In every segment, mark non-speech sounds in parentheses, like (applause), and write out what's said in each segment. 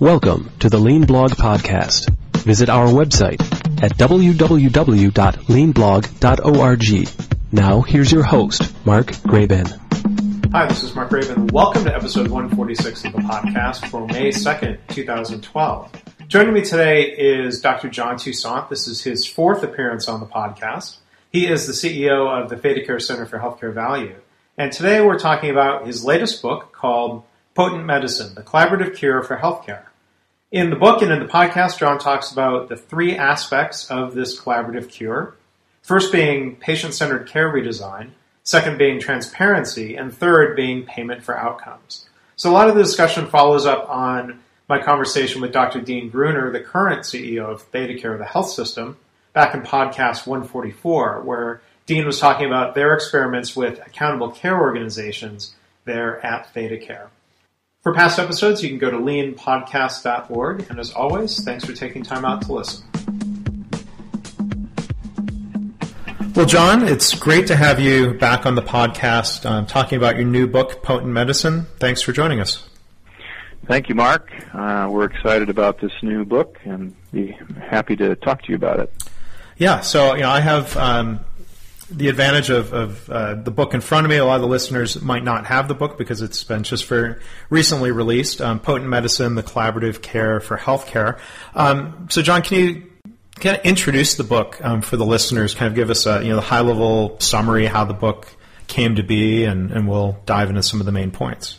Welcome to the Lean Blog Podcast. Visit our website at www.leanblog.org. Now, here's your host, Mark Graban. Hi, this is Mark Graban. Welcome to episode 146 of the podcast for May 2nd, 2012. Joining me today is Dr. John Toussaint. This is his fourth appearance on the podcast. He is the CEO of the ThedaCare Center for Healthcare Value. And today we're talking about his latest book called Potent Medicine, the Collaborative Cure for Healthcare. In the book and in the podcast, John talks about the three aspects of this collaborative cure. First being patient centered care redesign, second being transparency, and third being payment for outcomes. So a lot of the discussion follows up on my conversation with Dr. Dean Gruner, the current CEO of ThedaCare, the health system, back in podcast 144, where Dean was talking about their experiments with accountable care organizations there at ThedaCare. For past episodes, you can go to leanpodcast.org. And as always, thanks for taking time out to listen. Well, John, it's great to have you back on the podcast um, talking about your new book, Potent Medicine. Thanks for joining us. Thank you, Mark. Uh, we're excited about this new book and be happy to talk to you about it. Yeah, so you know, I have um, the advantage of, of uh, the book in front of me. A lot of the listeners might not have the book because it's been just very recently released. Um, Potent Medicine: The Collaborative Care for Healthcare. Um, so, John, can you kind of introduce the book um, for the listeners? Kind of give us a you know the high level summary how the book came to be, and, and we'll dive into some of the main points.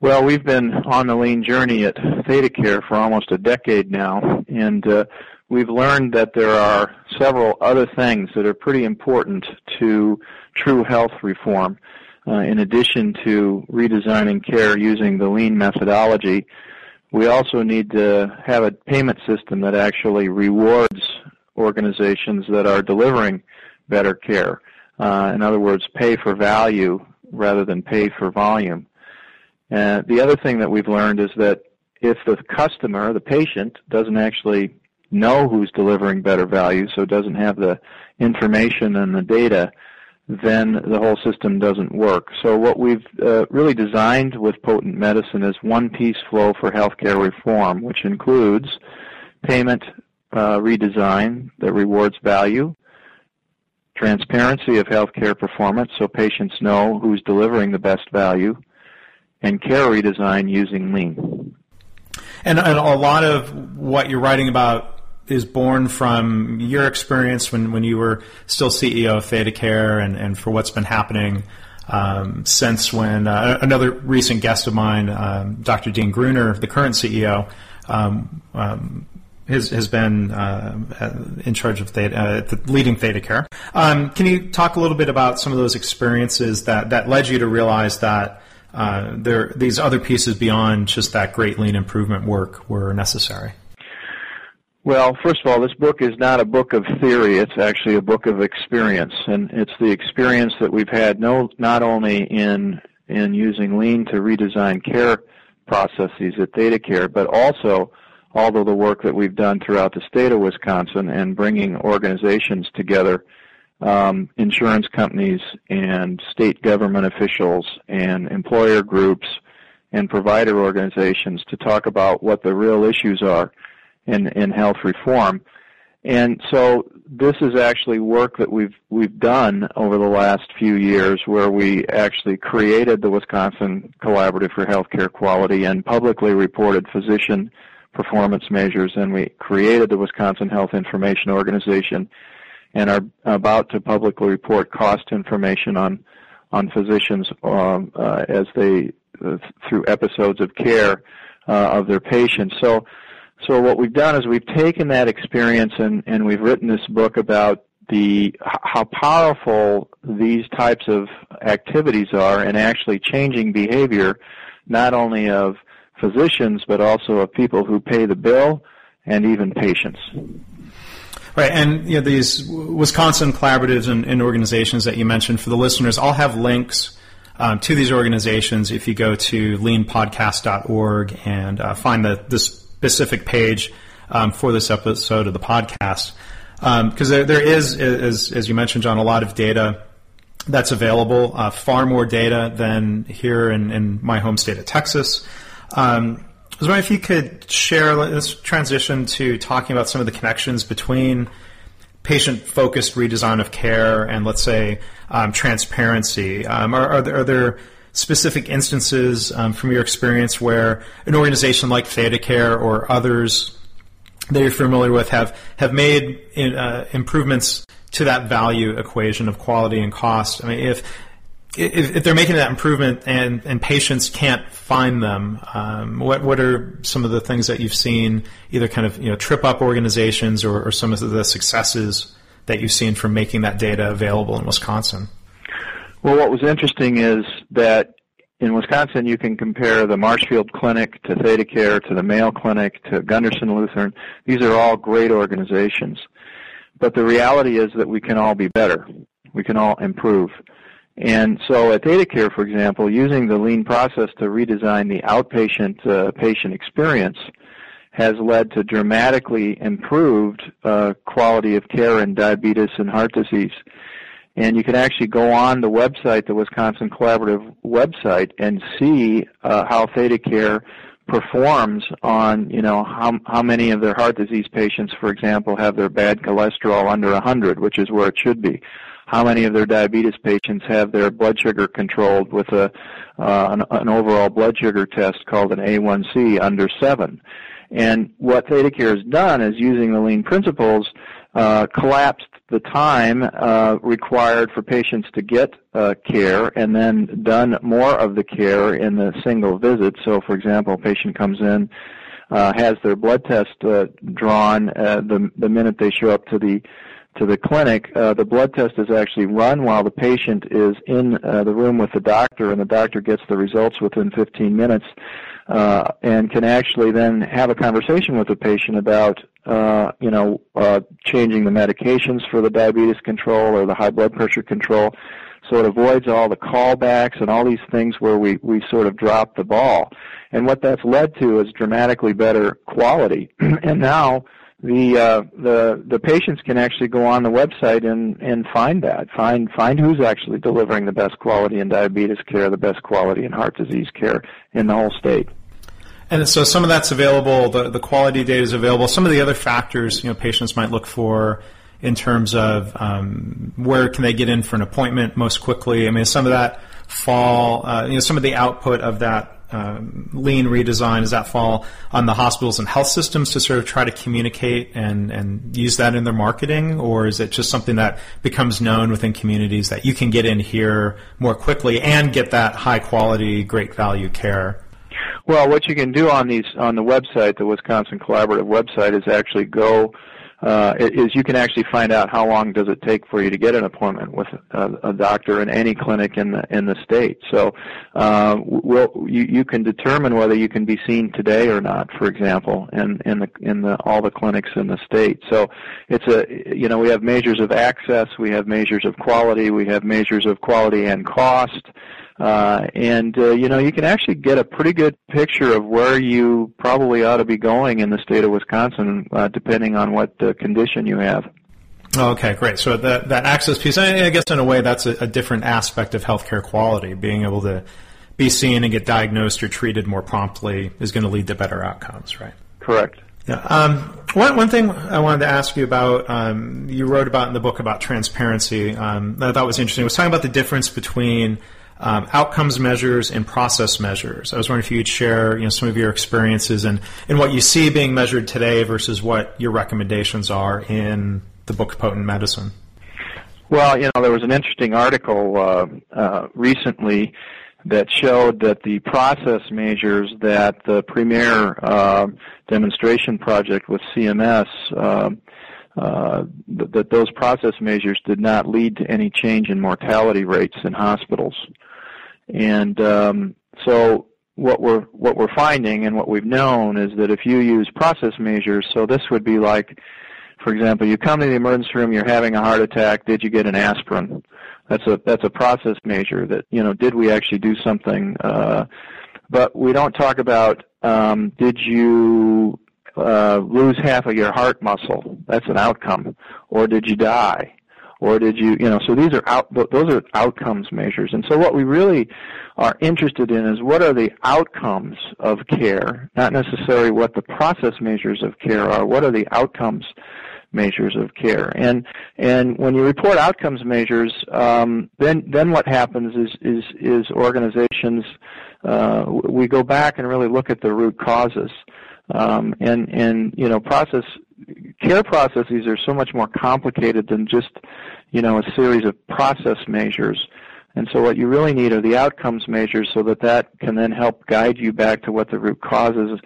Well, we've been on the lean journey at ThedaCare for almost a decade now, and uh, we've learned that there are several other things that are pretty important to true health reform. Uh, in addition to redesigning care using the lean methodology, we also need to have a payment system that actually rewards organizations that are delivering better care. Uh, in other words, pay for value rather than pay for volume. Uh, the other thing that we've learned is that if the customer, the patient, doesn't actually know who's delivering better value, so doesn't have the information and the data, then the whole system doesn't work. So what we've uh, really designed with Potent Medicine is one piece flow for healthcare reform, which includes payment uh, redesign that rewards value, transparency of healthcare performance so patients know who's delivering the best value, and care redesign using lean. And, and a lot of what you're writing about is born from your experience when, when you were still CEO of ThedaCare and, and for what's been happening um, since when uh, another recent guest of mine, um, Dr. Dean Gruner, the current CEO, um, um, has, has been uh, in charge of Theda, uh, leading ThedaCare. Um, can you talk a little bit about some of those experiences that, that led you to realize that uh, there these other pieces beyond just that great lean improvement work were necessary? Well, first of all, this book is not a book of theory. It's actually a book of experience, and it's the experience that we've had no, not only in in using lean to redesign care processes at ThedaCare, but also all of the work that we've done throughout the state of Wisconsin and bringing organizations together, um, insurance companies and state government officials and employer groups and provider organizations to talk about what the real issues are in, in health reform. And so this is actually work that we've we've done over the last few years where we actually created the Wisconsin Collaborative for Healthcare Quality and publicly reported physician performance measures and we created the Wisconsin Health Information Organization and are about to publicly report cost information on on physicians um, uh, as they uh, through episodes of care uh, of their patients. So so what we've done is we've taken that experience and, and we've written this book about the how powerful these types of activities are in actually changing behavior, not only of physicians but also of people who pay the bill and even patients. Right, and you know these Wisconsin collaboratives and, and organizations that you mentioned for the listeners, I'll have links um, to these organizations if you go to leanpodcast.org and uh, find the this specific page um, for this episode of the podcast. Because um, there, there is, as, as you mentioned, John, a lot of data that's available, uh, far more data than here in, in my home state of Texas. Um, I was wondering if you could share. Let's transition to talking about some of the connections between patient-focused redesign of care and, let's say, um, transparency. Um, are, are, there, are, there, specific instances um, from your experience where an organization like ThedaCare or others that you're familiar with have have made uh, improvements to that value equation of quality and cost? I mean, if if, if, they're making that improvement and, and patients can't find them, um, what what are some of the things that you've seen either kind of you know trip up organizations or, or some of the successes that you've seen from making that data available in Wisconsin? Well, what was interesting is that in Wisconsin you can compare the Marshfield Clinic to ThedaCare to the Mayo Clinic to Gundersen Lutheran. These are all great organizations. But the reality is that we can all be better. We can all improve. And so at ThedaCare, for example, using the lean process to redesign the outpatient uh, patient experience has led to dramatically improved uh, quality of care in diabetes and heart disease. And you can actually go on the website, the Wisconsin Collaborative website, and see uh, how ThedaCare performs on, you know, how how many of their heart disease patients, for example, have their bad cholesterol under 100, which is where it should be how many of their diabetes patients have their blood sugar controlled with a uh, an, an, overall blood sugar test called an A1C under seven. And what ThedaCare has done is using the lean principles, uh, collapsed the time uh, required for patients to get uh, care and then done more of the care in the single visit. So, for example, a patient comes in, uh, has their blood test uh, drawn uh, the, the minute they show up to the to the clinic, uh, the blood test is actually run while the patient is in uh, the room with the doctor, and the doctor gets the results within 15 minutes, uh, and can actually then have a conversation with the patient about, uh, you know, uh, changing the medications for the diabetes control or the high blood pressure control. So it avoids all the callbacks and all these things where we, we sort of drop the ball. And what that's led to is dramatically better quality. (clears throat) and now, the uh, the the patients can actually go on the website and and find that find find who's actually delivering the best quality in diabetes care, the best quality in heart disease care in the whole state. And so some of that's available. The the quality data is available. Some of the other factors you know patients might look for in terms of um, where can they get in for an appointment most quickly. I mean, some of that fall. Uh, you know, some of the output of that um, lean redesign? Does that fall on the hospitals and health systems to sort of try to communicate and, and use that in their marketing? Or is it just something that becomes known within communities that you can get in here more quickly and get that high quality, great value care? Well, what you can do on these on the website, the Wisconsin Collaborative website, is actually go uh, is you can actually find out how long does it take for you to get an appointment with a, a doctor in any clinic in the in the state. So, uh, we'll, you you can determine whether you can be seen today or not, for example, in in the in the all the clinics in the state. So, it's a you know we have measures of access, we have measures of quality, we have measures of quality and cost. Uh, and uh, you know you can actually get a pretty good picture of where you probably ought to be going in the state of Wisconsin, uh, depending on what uh, condition you have. Okay, great. So that that access piece, I guess in a way that's a, a different aspect of healthcare quality. Being able to be seen and get diagnosed or treated more promptly is going to lead to better outcomes, right? Correct. Yeah. Um, one, one thing I wanted to ask you about, um, you wrote about in the book about transparency. Um, I thought was interesting. It was talking about the difference between um, outcomes measures and process measures. I was wondering if you could share you know, some of your experiences and, and what you see being measured today versus what your recommendations are in the book Potent Medicine. Well, you know, there was an interesting article uh, uh, recently that showed that the process measures that the premier uh, demonstration project with CMS uh, that those process measures did not lead to any change in mortality rates in hospitals. And um, so what we're what we're finding and what we've known is that if you use process measures, so this would be like, for example, you come to the emergency room, you're having a heart attack. Did you get an aspirin? That's a that's a process measure that you know did we actually do something? Uh, but we don't talk about um, did you uh, lose half of your heart muscle? That's an outcome, or did you die? or did you, you know, so these are out, those are outcomes measures. And so what we really are interested in is what are the outcomes of care, not necessarily what the process measures of care are. What are the outcomes measures of care? And and when you report outcomes measures, um, then then what happens is is is organizations uh, we go back and really look at the root causes. Um, and and you know process care processes are so much more complicated than just you know a series of process measures. And so what you really need are the outcomes measures so that that can then help guide you back to what the root causes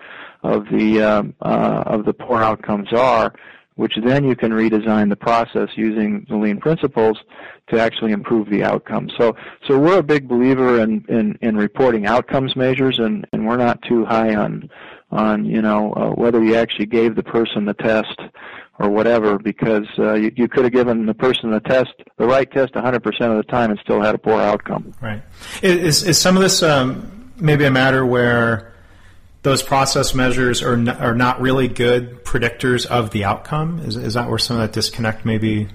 of the um, uh, of the poor outcomes are, which then you can redesign the process using the lean principles to actually improve the outcomes. So so we're a big believer in in, in reporting outcomes measures, and and we're not too high on on you know uh, whether you actually gave the person the test or whatever because uh, you, you could have given the person the test the right test 100% of the time and still had a poor outcome. Right. Is, is some of this um, maybe a matter where those process measures are, n- are not really good predictors of the outcome? Is, is that where some of that disconnect maybe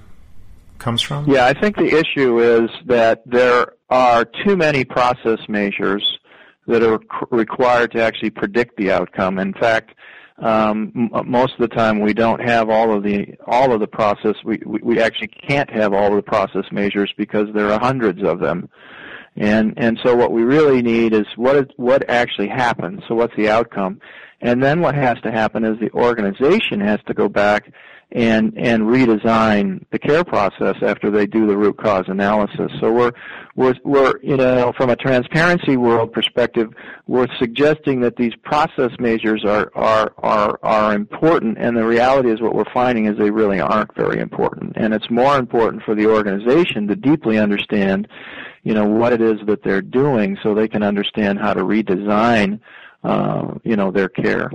comes from? Yeah i think the issue is that there are too many process measures that are required to actually predict the outcome. In fact, um, m- most of the time we don't have all of the all of the process. We, we we actually can't have all of the process measures because there are hundreds of them. And and so what we really need is what is, what actually happens. So what's the outcome? And then what has to happen is the organization has to go back and and redesign the care process after they do the root cause analysis. So we're we're we're you know from a transparency world perspective, we're suggesting that these process measures are are are are important, and the reality is what we're finding is they really aren't very important, and it's more important for the organization to deeply understand, you know, what it is that they're doing, so they can understand how to redesign, uh, you know, their care.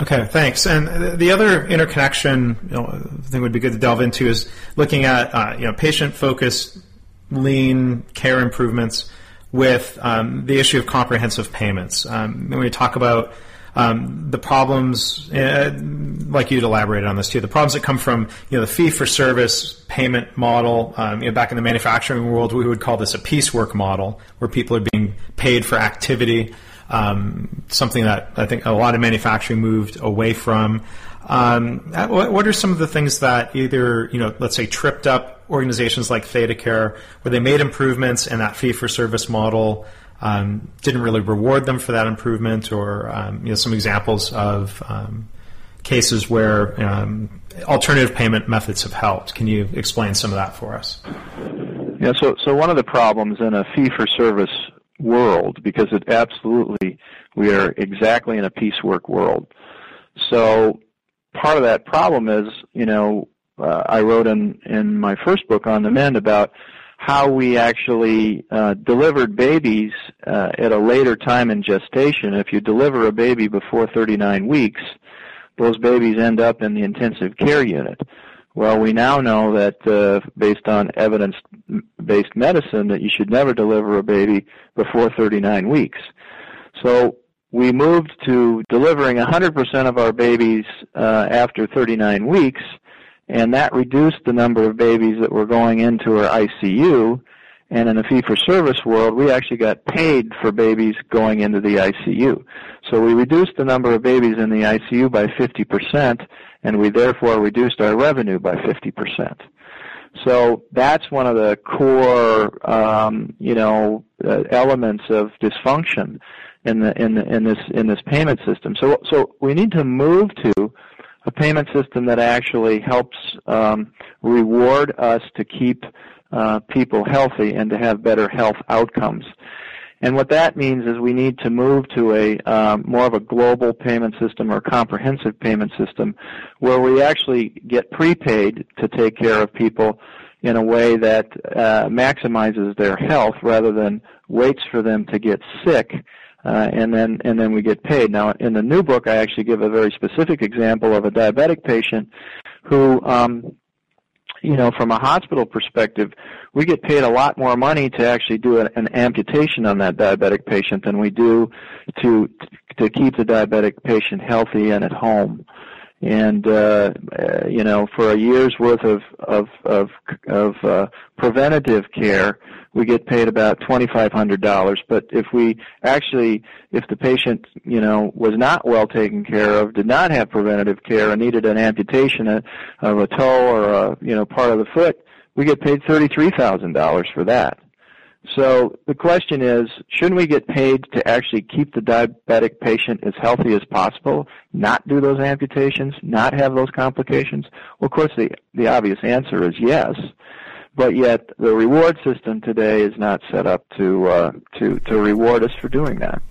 Okay, thanks. And the other interconnection you know, I think would be good to delve into is looking at uh, you know patient-focused lean care improvements with um, the issue of comprehensive payments. Um, when we talk about um, the problems, uh, like you'd elaborated on this too, the problems that come from you know the fee-for-service payment model. Um, you know, back in the manufacturing world, we would call this a piecework model, where people are being paid for activity um, something that I think a lot of manufacturing moved away from. Um, what are some of the things that either, you know, let's say tripped up organizations like ThedaCare, where they made improvements and that fee-for-service model um, didn't really reward them for that improvement, or um, you know, some examples of um, cases where um, alternative payment methods have helped. Can you explain some of that for us? Yeah, so so one of the problems in a fee-for-service world because it absolutely we are exactly in a piecework world. So part of that problem is, you know, uh, I wrote in in my first book on the mend about how we actually uh, delivered babies uh, at a later time in gestation. If you deliver a baby before 39 weeks, those babies end up in the intensive care unit. Well, we now know that uh, based on evidence-based medicine that you should never deliver a baby before 39 weeks. So we moved to delivering 100% of our babies uh, after 39 weeks, and that reduced the number of babies that were going into our ICU. And in the fee-for-service world, we actually got paid for babies going into the ICU. So we reduced the number of babies in the ICU by 50%, and we therefore reduced our revenue by 50%. So that's one of the core, um, you know, uh, elements of dysfunction in the in the, in this in this payment system. So so we need to move to a payment system that actually helps um, reward us to keep uh, people healthy and to have better health outcomes. And what that means is we need to move to a um, more of a global payment system or comprehensive payment system where we actually get prepaid to take care of people in a way that uh, maximizes their health rather than waits for them to get sick uh, and then and then we get paid. Now, in the new book, I actually give a very specific example of a diabetic patient who um, you know, from a hospital perspective, we get paid a lot more money to actually do an, an amputation on that diabetic patient than we do to to keep the diabetic patient healthy and at home. And uh, uh, you know for a year's worth of of of, of uh, preventative care we get paid about twenty five hundred dollars. But if we actually if the patient you know was not well taken care of did not have preventative care and needed an amputation of a toe or a you know part of the foot we get paid thirty three thousand dollars for that so the question is, shouldn't we get paid to actually keep the diabetic patient as healthy as possible, not do those amputations, not have those complications? Well, of course, the, the obvious answer is yes. But yet, the reward system today is not set up to uh, to to reward us for doing that.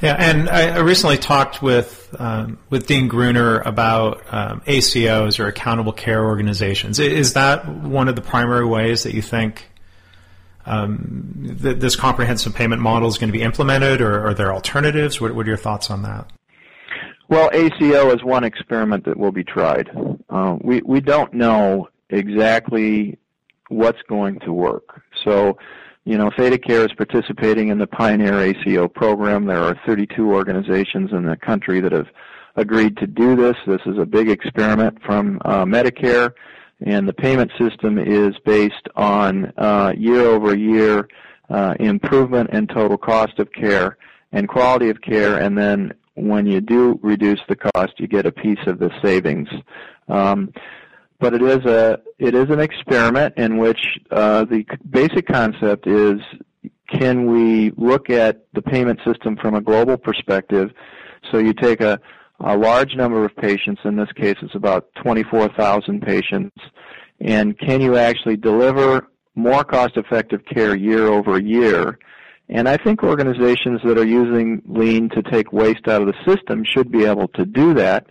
Yeah, and I, recently talked with um, with Dean Gruner about um, ACOs or accountable care organizations. Is that one of the primary ways that you think um, th- this comprehensive payment model is going to be implemented, or are there alternatives? What, what, are your thoughts on that? Well, ACO is one experiment that will be tried. Uh, we we don't know exactly what's going to work. So, you know, ThedaCare is participating in the Pioneer ACO program. There are 32 organizations in the country that have agreed to do this. This is a big experiment from uh, Medicare and the payment system is based on uh, year over year uh, improvement in total cost of care and quality of care, and then when you do reduce the cost, you get a piece of the savings. Um, but it is a it is an experiment in which uh, the basic concept is can we look at the payment system from a global perspective? So you take a a large number of patients. In this case, it's about 24,000 patients. And can you actually deliver more cost-effective care year over year? And I think organizations that are using lean to take waste out of the system should be able to do that.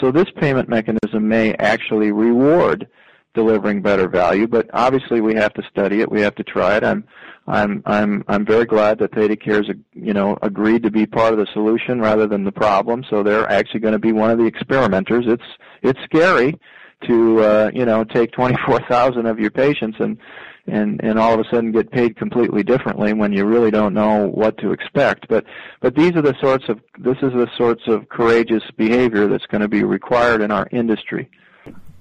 So this payment mechanism may actually reward delivering better value, but obviously we have to study it. We have to try it. I'm I'm I'm I'm very glad that ThedaCare's you know agreed to be part of the solution rather than the problem. So they're actually going to be one of the experimenters. It's it's scary to uh, you know take 24,000 of your patients and and and all of a sudden get paid completely differently when you really don't know what to expect. But but these are the sorts of this is the sorts of courageous behavior that's going to be required in our industry.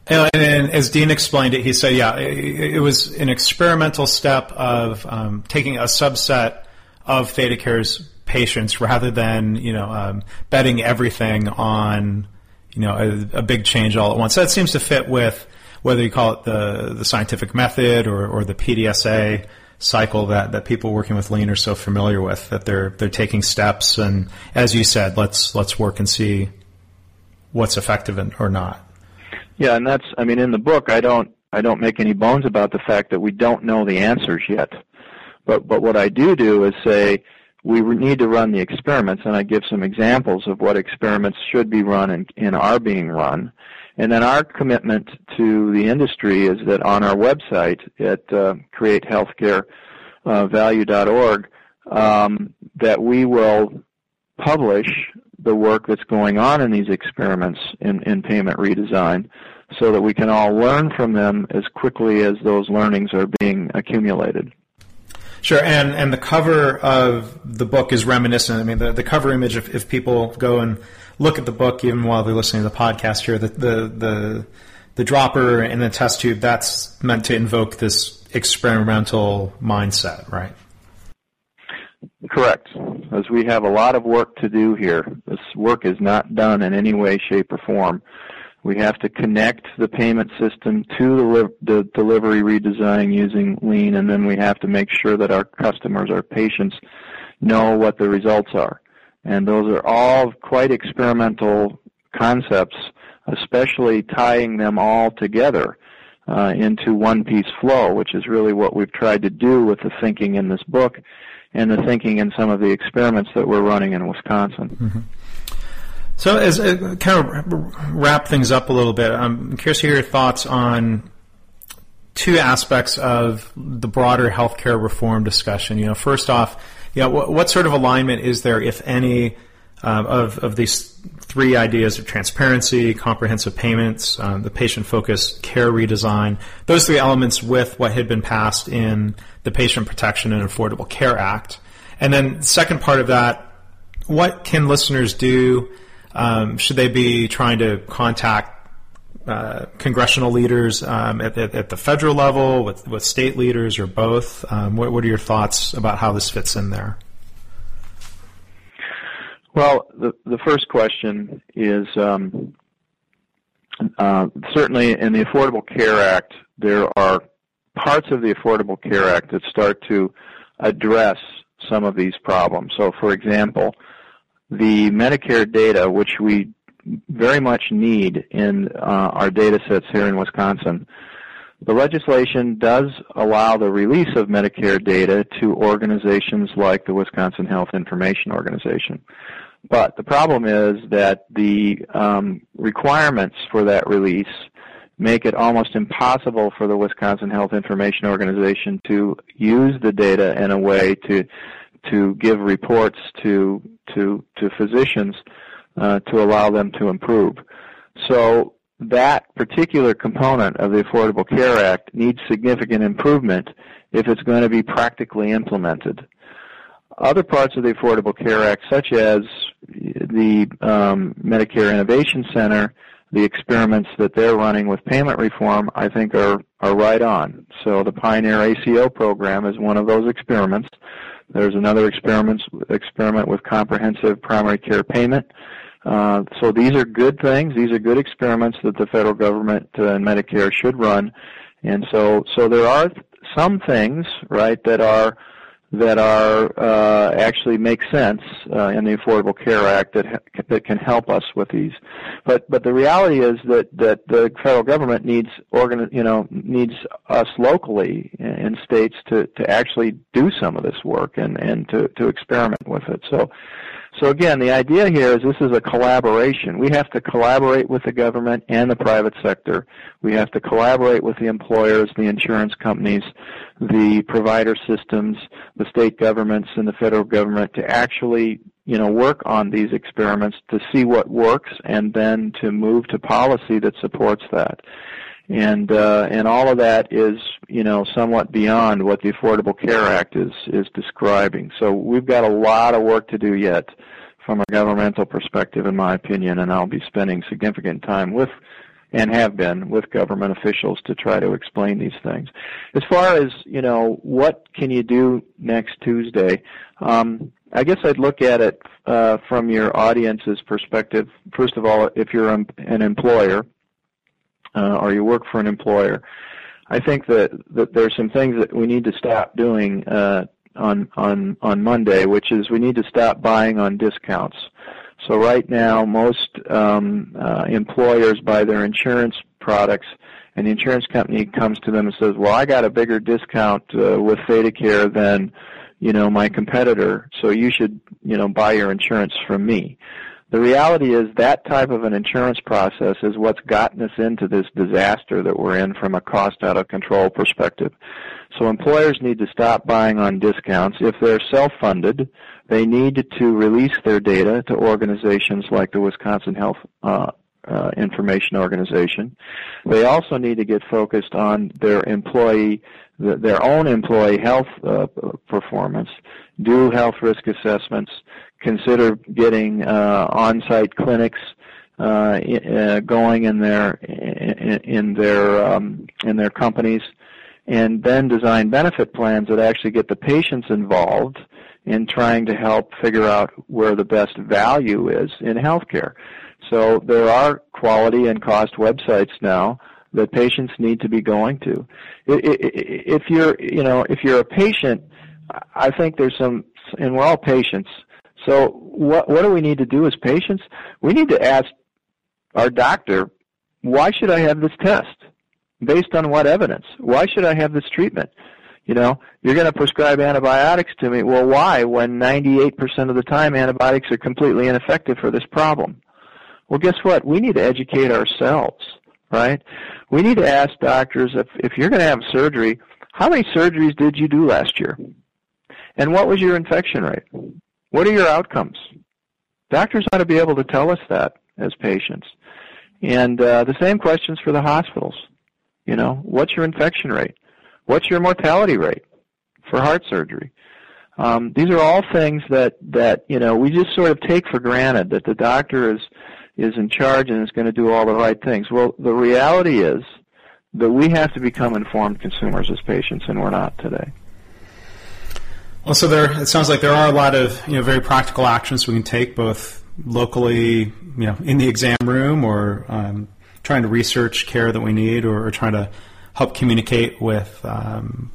And, and, as Dean explained it, he said, yeah, it, it was an experimental step of um, taking a subset of ThedaCare's patients rather than, you know, um, betting everything on, you know, a, a, big change all at once. So that seems to fit with whether you call it the, the scientific method or, or the PDSA cycle that, that people working with lean are so familiar with, that they're, they're taking steps. And as you said, let's, let's work and see what's effective and, or not. Yeah, and that's I mean in the book I don't I don't make any bones about the fact that we don't know the answers yet. But but what I do do is say we need to run the experiments, and I give some examples of what experiments should be run and, and are being run. And then our commitment to the industry is that on our website at uh, createhealthcarevalue.org, uh, um, that we will publish the work that's going on in these experiments in, in payment redesign so that we can all learn from them as quickly as those learnings are being accumulated. Sure, and, and the cover of the book is reminiscent. I mean, the, the cover image, if, if people go and look at the book, even while they're listening to the podcast here, the, the, the, the dropper and the test tube, that's meant to invoke this experimental mindset, right? Correct. As we have a lot of work to do here. This work is not done in any way, shape, or form. We have to connect the payment system to the, the delivery redesign using Lean, and then we have to make sure that our customers, our patients, know what the results are. And those are all quite experimental concepts, especially tying them all together uh, into one piece flow, which is really what we've tried to do with the thinking in this book and the thinking in some of the experiments that we're running in Wisconsin. Mm-hmm. So, as uh, kind of wrap things up a little bit, I'm curious to hear your thoughts on two aspects of the broader healthcare reform discussion. You know, first off, you know, what, what sort of alignment is there, if any, uh, of of these three ideas of transparency, comprehensive payments, um, the patient-focused care redesign, those three elements with what had been passed in the Patient Protection and Affordable Care Act. And then the second part of that, what can listeners do Um, should they be trying to contact uh, congressional leaders um, at, at, at, the federal level, with, with state leaders, or both? Um, what, what, are your thoughts about how this fits in there? Well, the, the first question is um, uh, certainly in the Affordable Care Act, there are parts of the Affordable Care Act that start to address some of these problems. So, for example, the Medicare data, which we very much need in uh, our data sets here in Wisconsin, the legislation does allow the release of Medicare data to organizations like the Wisconsin Health Information Organization. But the problem is that the um, requirements for that release make it almost impossible for the Wisconsin Health Information Organization to use the data in a way to to give reports to to to physicians uh, to allow them to improve. So that particular component of the Affordable Care Act needs significant improvement if it's going to be practically implemented. Other parts of the Affordable Care Act, such as the um, Medicare Innovation Center, the experiments that they're running with payment reform, I think are, are right on. So the Pioneer ACO program is one of those experiments. There's another experiment, experiment with comprehensive primary care payment. Uh, so these are good things. These are good experiments that the federal government uh, and Medicare should run. And so, so there are some things, right, that are that are uh, actually make sense uh, in the Affordable Care Act that ha- that can help us with these. But but the reality is that that the federal government needs organ you know needs us locally in states to to actually do some of this work and and to to experiment with it. So so again, the idea here is this is a collaboration. We have to collaborate with the government and the private sector. We have to collaborate with the employers, the insurance companies, the provider systems, the state governments, and the federal government to actually, you know, work on these experiments to see what works and then to move to policy that supports that and uh, and all of that is you know somewhat beyond what the Affordable Care Act is is describing. So we've got a lot of work to do yet from a governmental perspective, in my opinion, and I'll be spending significant time with and have been with government officials to try to explain these things. As far as you know, what can you do next Tuesday? Um, I guess I'd look at it uh, from your audience's perspective. First of all, if you're an employer uh, or you work for an employer, I think that, that there's some things that we need to stop doing uh, on on on Monday, which is we need to stop buying on discounts. So right now, most um, uh, employers buy their insurance products, and the insurance company comes to them and says, "Well, I got a bigger discount uh, with ThedaCare than you know my competitor, so you should you know buy your insurance from me." The reality is that type of an insurance process is what's gotten us into this disaster that we're in from a cost out of control perspective. So employers need to stop buying on discounts. If they're self-funded, they need to release their data to organizations like the Wisconsin Health uh, uh, Information Organization. They also need to get focused on their employee, their own employee health uh, performance, do health risk assessments, consider getting uh, on-site clinics uh, uh, going in their in, in their um, in their companies, and then design benefit plans that actually get the patients involved in trying to help figure out where the best value is in healthcare. So there are quality and cost websites now that patients need to be going to. If you're, you know, if you're a patient, I think there's some, and we're all patients. So what what do we need to do as patients? We need to ask our doctor, why should I have this test? Based on what evidence? Why should I have this treatment? You know, you're going to prescribe antibiotics to me. Well, why when 98% of the time antibiotics are completely ineffective for this problem? Well, guess what? We need to educate ourselves, right? We need to ask doctors if, if you're going to have surgery, how many surgeries did you do last year? And what was your infection rate? What are your outcomes? Doctors ought to be able to tell us that as patients. And uh, the same questions for the hospitals. You know, what's your infection rate? What's your mortality rate for heart surgery? Um, these are all things that that you know we just sort of take for granted that the doctor is is in charge and is going to do all the right things. Well, the reality is that we have to become informed consumers as patients, and we're not today. Well, so there, it sounds like there are a lot of you know very practical actions we can take, both locally, you know, in the exam room, or um, trying to research care that we need, or, or trying to help communicate with um,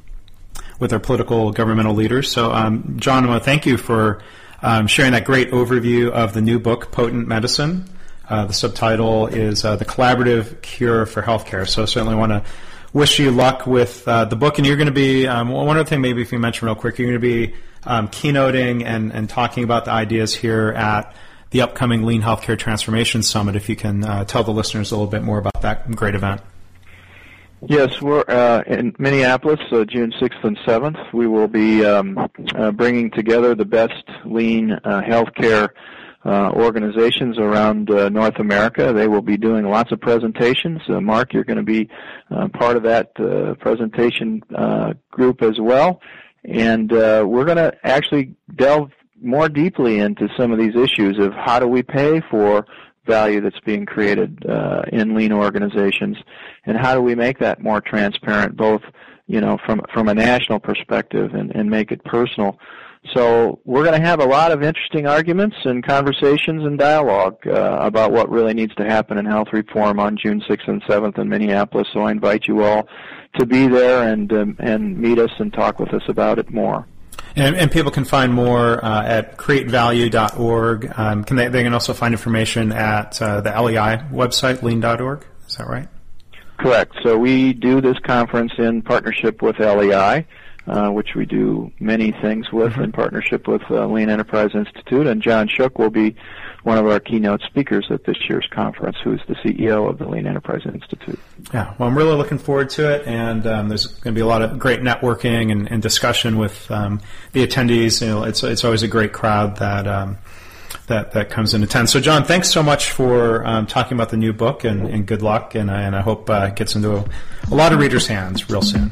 with our political governmental leaders. So, um, John, I want to thank you for um, sharing that great overview of the new book, Potent Medicine. Uh, the subtitle is uh, The Collaborative Cure for Healthcare. So, certainly want to wish you luck with uh, the book. And you're going to be, um, one other thing, maybe if you mention real quick, you're going to be um, keynoting and, and talking about the ideas here at the upcoming Lean Healthcare Transformation Summit. If you can uh, tell the listeners a little bit more about that great event. Yes, we're uh, in Minneapolis, uh, June 6th and 7th. We will be um, uh, bringing together the best lean uh, healthcare uh, organizations around uh, North America. They will be doing lots of presentations. Mark, you're going to be part of that presentation group as well. And we're going to actually delve more deeply into some of these issues of how do we pay for value that's being created uh, in lean organizations, and how do we make that more transparent, both you know from from a national perspective and, and make it personal. So we're going to have a lot of interesting arguments and conversations and dialogue uh, about what really needs to happen in health reform on June 6th and 7th in Minneapolis. So I invite you all to be there and um, and meet us and talk with us about it more. And, and people can find more uh, at createvalue.org. Um, can they, they can also find information at uh, the LEI website, lean.org. Is that right? Correct. So we do this conference in partnership with LEI uh, which we do many things with mm-hmm. in partnership with uh, Lean Enterprise Institute. And John Shook will be one of our keynote speakers at this year's conference, who's the CEO of the Lean Enterprise Institute. Yeah, well, I'm really looking forward to it, and um, there's going to be a lot of great networking and, and discussion with um, the attendees. You know, it's it's always a great crowd that. Um, that, that comes in attend. So, John, thanks so much for um, talking about the new book, and, and good luck. And, and I hope uh, it gets into a, a lot of readers' hands real soon.